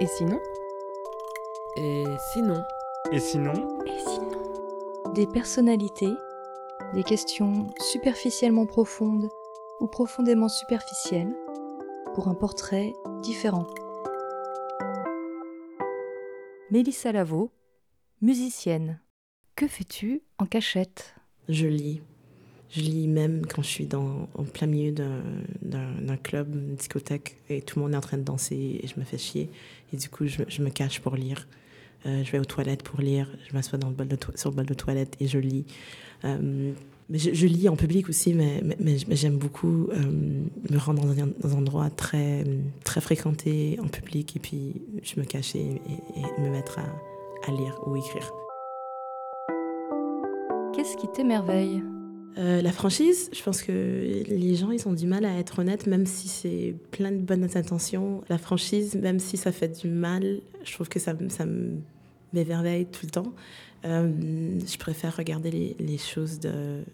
Et sinon Et sinon Et sinon Et sinon Des personnalités, des questions superficiellement profondes ou profondément superficielles pour un portrait différent. Mélissa Lavo, musicienne. Que fais-tu en cachette? Je lis. Je lis même quand je suis dans, en plein milieu d'un- club, une discothèque, et tout le monde est en train de danser et je me fais chier. Et du coup, je, je me cache pour lire. Euh, je vais aux toilettes pour lire. Je m'assois sur le bol de toilette et je lis. Euh, je, lis en public aussi, mais- mais j'aime beaucoup euh, me rendre dans un, dans un endroit très, très fréquenté en public et puis je me cacher et, et me mettre à, à lire ou écrire. Qu'est-ce qui t'émerveille? Euh, la franchise, je pense que les gens, ils ont du mal à être honnêtes, même si c'est plein de bonnes intentions. La franchise, même si ça fait du mal, je trouve que ça, ça m'émerveille tout le temps. Euh, je préfère regarder les, choses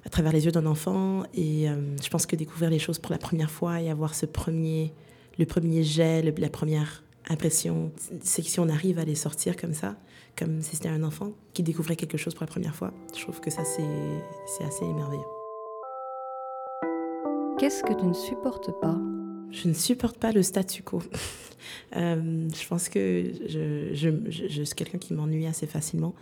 à travers les yeux d'un enfant et euh, je pense que découvrir les choses pour la première fois et avoir ce premier, le premier jet, la première impression, c'est que si on arrive à les sortir comme ça, comme si c'était un enfant qui découvrait quelque chose pour la première fois, je trouve que ça, c'est assez émerveillant. Qu'est-ce que tu ne supportes pas? Je ne supporte pas le statu quo. Euh, je pense que je, je, je- je suis quelqu'un qui m'ennuie assez facilement.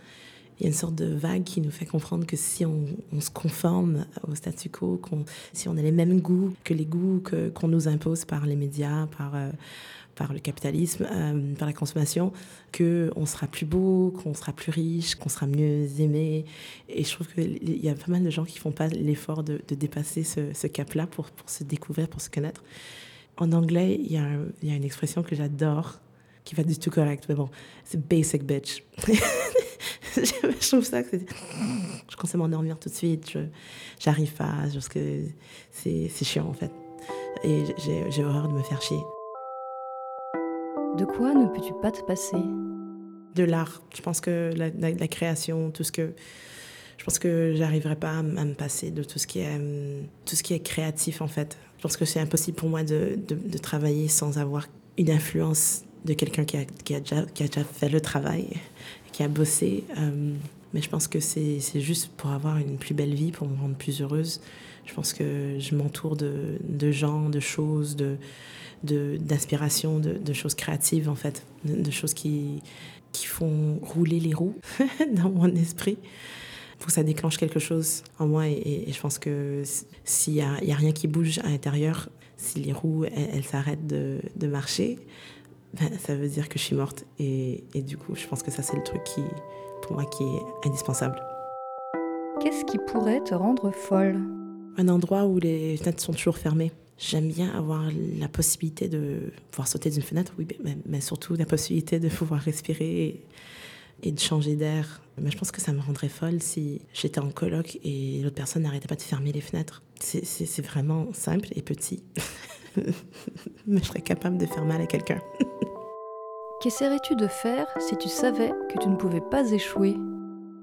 Il y a une sorte de vague qui nous fait comprendre que si on, on se conforme au statu quo, qu'on- si on a les mêmes goûts que les goûts que- qu'on nous impose par les médias, par, euh, par le capitalisme, euh, par la consommation, qu'on sera plus beau, qu'on sera plus riche, qu'on sera mieux aimé. Et je trouve qu'il y a pas mal de gens qui font pas l'effort de, de dépasser ce, ce cap-là pour, pour se découvrir, pour se connaître. En anglais, il y, a il y a une expression que j'adore, qui va du tout correct, mais bon, c'est basic bitch. je trouve ça que c'est... Je commence à m'endormir tout de suite, je j'arrive pas, parce que c'est c'est chiant en fait. Et j'ai j'ai horreur de me faire chier. De quoi ne peux-tu pas te passer? De l'art. Je pense que la, la- la création, tout ce que. Je pense que j'arriverai pas à, me passer de tout ce qui est, tout ce qui est créatif, en fait. Je pense que c'est impossible pour moi de, de, de travailler sans avoir une influence de quelqu'un qui a, qui, a déjà, qui a déjà fait le travail, qui a bossé. Hum, mais je pense que c'est juste pour avoir une plus belle vie, pour me rendre plus heureuse. Je pense que je m'entoure de, de gens, de choses, de de- d'inspiration, de, de choses créatives, en fait, de, choses qui, qui font rouler les roues dans mon esprit pour que ça déclenche quelque chose en moi. Et, je pense que s'il n'y a, y a rien qui bouge à l'intérieur, si les roues, elles s'arrêtent de, de marcher, ben, ça veut dire que je suis morte. Et, et du coup, je pense que ça, c'est le truc qui, pour moi, qui est indispensable. Qu'est-ce qui pourrait te rendre folle? Un endroit où les fenêtres sont toujours fermées. J'aime bien avoir la possibilité de pouvoir sauter d'une fenêtre, oui, mais, mais surtout la possibilité de pouvoir respirer et, et de changer d'air. Mais je pense que ça me rendrait folle si j'étais en coloc et l'autre personne n'arrêtait pas de fermer les fenêtres. C'est vraiment simple et petit. mais je serais capable de faire mal à quelqu'un. Qu'essaierais-tu de faire si tu savais que tu ne pouvais pas échouer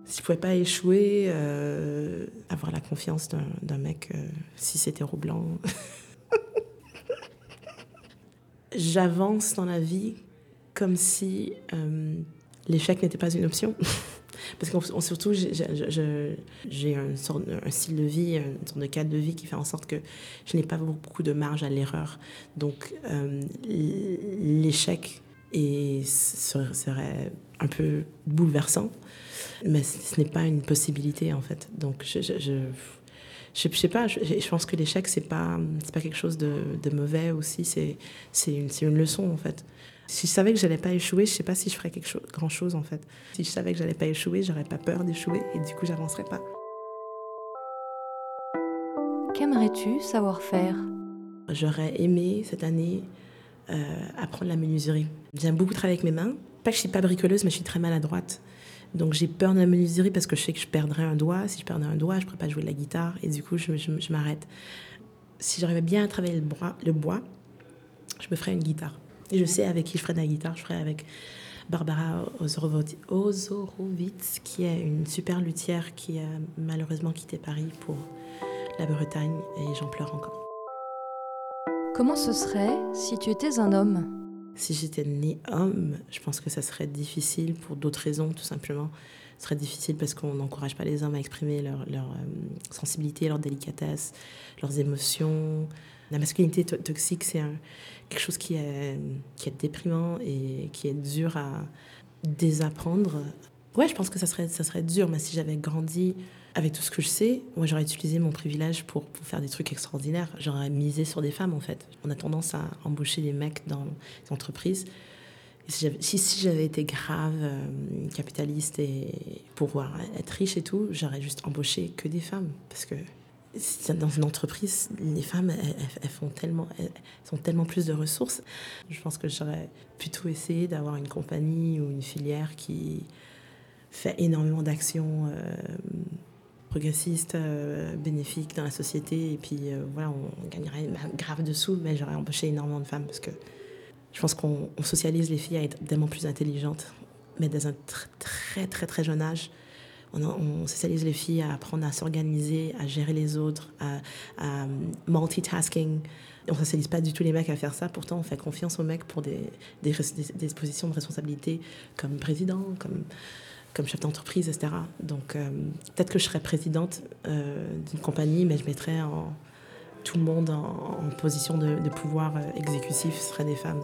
Si je pouvais pas échouer, euh, avoir la confiance d'un mec, euh, si c'était blanc. J'avance dans la vie comme si euh, l'échec n'était pas une option. Parce que surtout, j'ai- un, un style de vie, une sorte de cadre de vie qui fait en sorte que je n'ai pas beaucoup de marge à l'erreur. Donc, l'échec est- serait serait un peu bouleversant. Mais ce ce n'est pas une possibilité, en fait. Donc, je, je, je, je, je sais pas, je, je pense que l'échec, c'est pas, pas quelque chose de, de mauvais aussi, c'est, une, une leçon, en fait. Si je savais que j'allais pas échouer, je sais pas si je ferais quelque chose, grand chose, en fait. Si je savais que j'allais pas échouer, j'aurais pas peur d'échouer et du coup, j'avancerais pas. Qu'aimerais-tu savoir faire? J'aurais aimé cette année euh, apprendre la menuiserie. J'aime beaucoup travailler avec mes mains. Pas que je suis pas bricoleuse, mais je suis très maladroite. Donc j'ai peur de la menuiserie parce que je sais que je perdrais un doigt. Si je perdais un doigt, je ne pourrais pas jouer de la guitare et du coup, je, m'arrête. Si j'arrivais bien à travailler le bois, le bois, je me ferais une guitare. Et je sais avec qui je ferais de la guitare. Je ferais avec Barbara Ozorowitz, qui est une super luthière qui a malheureusement quitté Paris pour la Bretagne et j'en pleure encore. Comment ce serait si tu étais un homme Si j'étais né homme, je pense que ça serait difficile pour d'autres raisons, tout simplement. Ce serait difficile parce qu'on n'encourage pas les hommes à exprimer leur, euh, sensibilité, leur délicatesse, leurs émotions. La masculinité toxique, c'est quelque chose qui est, qui est déprimant et qui est dur à désapprendre. Ouais, je pense que ça serait, ça serait dur, mais si j'avais grandi avec tout ce que je sais, moi j'aurais utilisé mon privilège pour, pour, faire des trucs extraordinaires. J'aurais misé sur des femmes en fait. On a tendance à embaucher des mecs dans les entreprises. si j'avais si, été grave euh, capitaliste et pouvoir être riche et tout, j'aurais juste embauché que des femmes. Parce que dans une entreprise, les femmes, elles, font tellement, elles ont tellement plus de ressources. Je pense que j'aurais plutôt essayé d'avoir une compagnie ou une filière qui fait énormément d'actions. Euh, progressiste, euh, bénéfique dans la société. Et puis euh, voilà, on, gagnerait grave de sous, mais j'aurais embauché énormément de femmes parce que je pense qu'on socialise les filles à être tellement plus intelligentes, mais dès un très très très jeune âge. On, socialise les filles à apprendre à s'organiser, à gérer les autres, à, à multitasking. On ne socialise pas du tout les mecs à faire ça. Pourtant, on fait confiance aux mecs pour des, des, des positions de responsabilité comme président, comme comme chef d'entreprise, etc. Donc euh, peut-être que je serais présidente euh, d'une compagnie, mais je mettrais tout le monde en, position de, pouvoir euh, exécutif, ce serait des femmes.